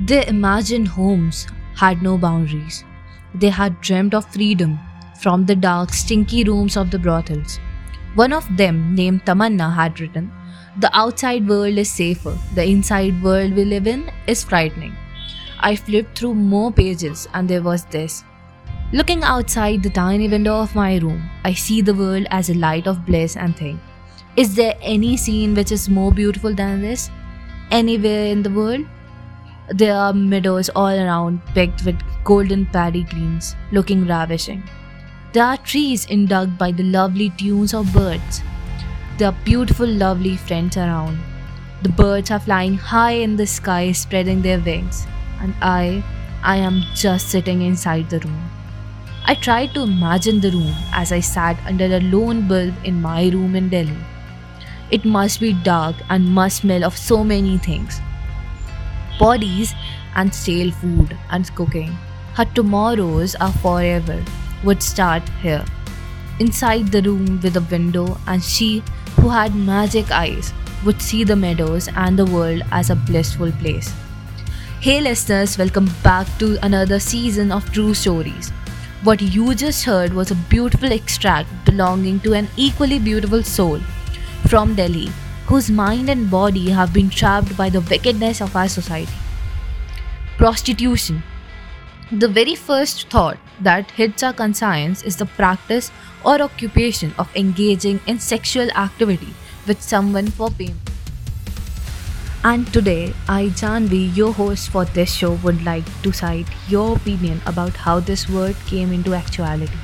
Their imagined homes had no boundaries. They had dreamt of freedom from the dark, stinky rooms of the brothels. One of them, named Tamanna, had written, The outside world is safer, the inside world we live in is frightening. I flipped through more pages and there was this. Looking outside the tiny window of my room, I see the world as a light of bliss and think, Is there any scene which is more beautiful than this? Anywhere in the world? There are meadows all around, picked with golden paddy greens, looking ravishing. There are trees induct by the lovely tunes of birds. There are beautiful, lovely friends around. The birds are flying high in the sky, spreading their wings, and I, I am just sitting inside the room. I tried to imagine the room as I sat under a lone bulb in my room in Delhi. It must be dark and must smell of so many things bodies and stale food and cooking. Her tomorrows are forever would start here. Inside the room with a window, and she, who had magic eyes, would see the meadows and the world as a blissful place. Hey, listeners, welcome back to another season of True Stories. What you just heard was a beautiful extract belonging to an equally beautiful soul from Delhi, whose mind and body have been trapped by the wickedness of our society. Prostitution the very first thought that hits our conscience is the practice or occupation of engaging in sexual activity with someone for payment. And today, I, Janhavi, your host for this show, would like to cite your opinion about how this word came into actuality.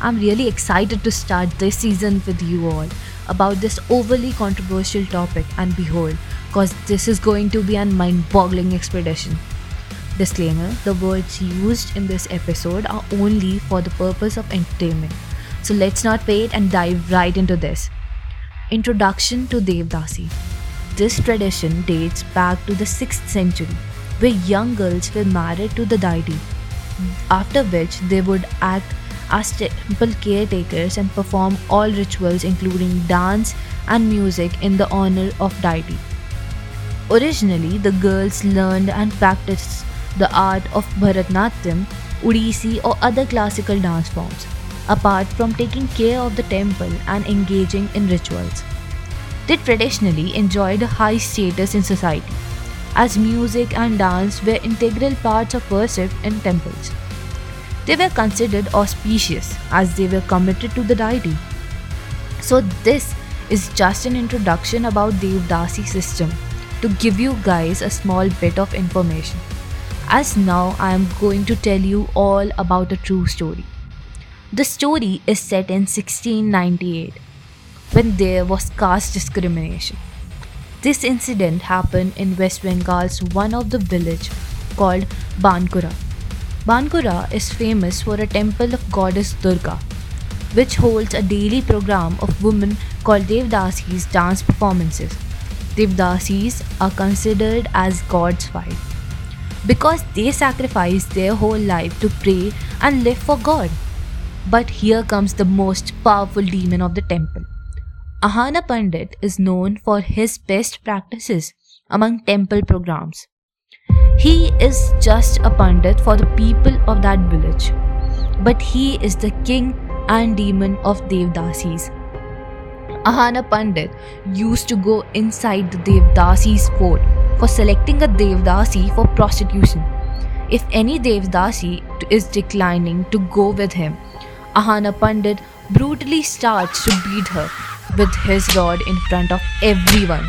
I'm really excited to start this season with you all about this overly controversial topic, and behold, because this is going to be a mind boggling expedition. Disclaimer The words used in this episode are only for the purpose of entertainment. So let's not wait and dive right into this. Introduction to Devdasi. This tradition dates back to the 6th century, where young girls were married to the deity, after which they would act as temple caretakers and perform all rituals including dance and music in the honor of deity. Originally, the girls learned and practiced the art of Bharatanatyam, Odissi, or other classical dance forms, apart from taking care of the temple and engaging in rituals. They traditionally enjoyed a high status in society, as music and dance were integral parts of worship in temples. They were considered auspicious as they were committed to the deity. So, this is just an introduction about Devdasi system to give you guys a small bit of information as now I am going to tell you all about a true story. The story is set in 1698 when there was caste discrimination. This incident happened in West Bengal's one of the village called Bankura. Bankura is famous for a temple of goddess Durga, which holds a daily program of women called Devdasis dance performances. Devdasis are considered as God's wife because they sacrifice their whole life to pray and live for God. But here comes the most powerful demon of the temple. Ahana Pandit is known for his best practices among temple programs. He is just a Pandit for the people of that village, but he is the king and demon of Devdasis. Ahana Pandit used to go inside the Devdasis fort for selecting a Devdasi for prostitution. If any Devdasi is declining to go with him, Ahana Pandit brutally starts to beat her with his rod in front of everyone.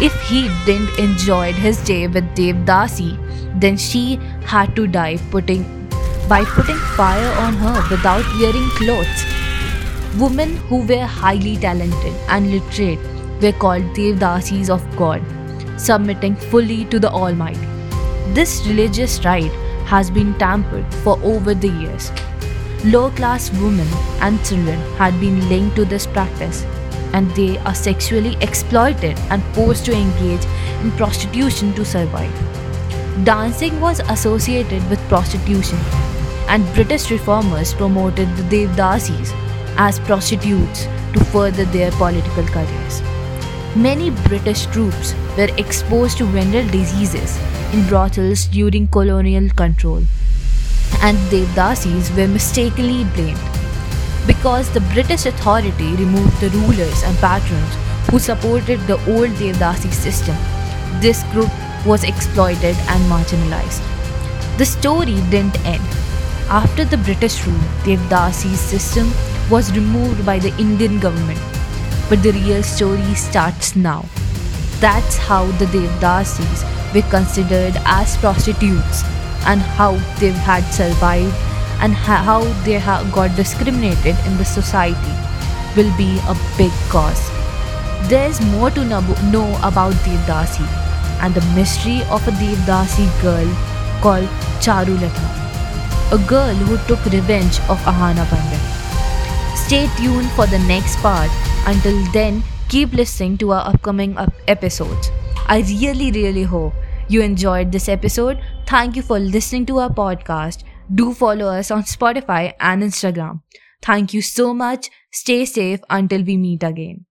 If he didn't enjoy his day with Devdasi, then she had to die putting by putting fire on her without wearing clothes. Women who were highly talented and literate were called Devdasis of God submitting fully to the Almighty. This religious rite has been tampered for over the years. Low class women and children had been linked to this practice, and they are sexually exploited and forced to engage in prostitution to survive. Dancing was associated with prostitution, and British reformers promoted the Devdasis as prostitutes to further their political careers. Many British troops were exposed to venereal diseases in brothels during colonial control, and Devdasis were mistakenly blamed. Because the British authority removed the rulers and patrons who supported the old Devdasi system, this group was exploited and marginalized. The story didn't end. After the British rule, Devdasi system was removed by the Indian government. But the real story starts now. That's how the Devdasis were considered as prostitutes and how they had survived and how they got discriminated in the society will be a big cause. There's more to know about Devdasi and the mystery of a Devdasi girl called Charulata, a girl who took revenge of Ahana Pandit. Stay tuned for the next part. Until then, keep listening to our upcoming episodes. I really, really hope you enjoyed this episode. Thank you for listening to our podcast. Do follow us on Spotify and Instagram. Thank you so much. Stay safe until we meet again.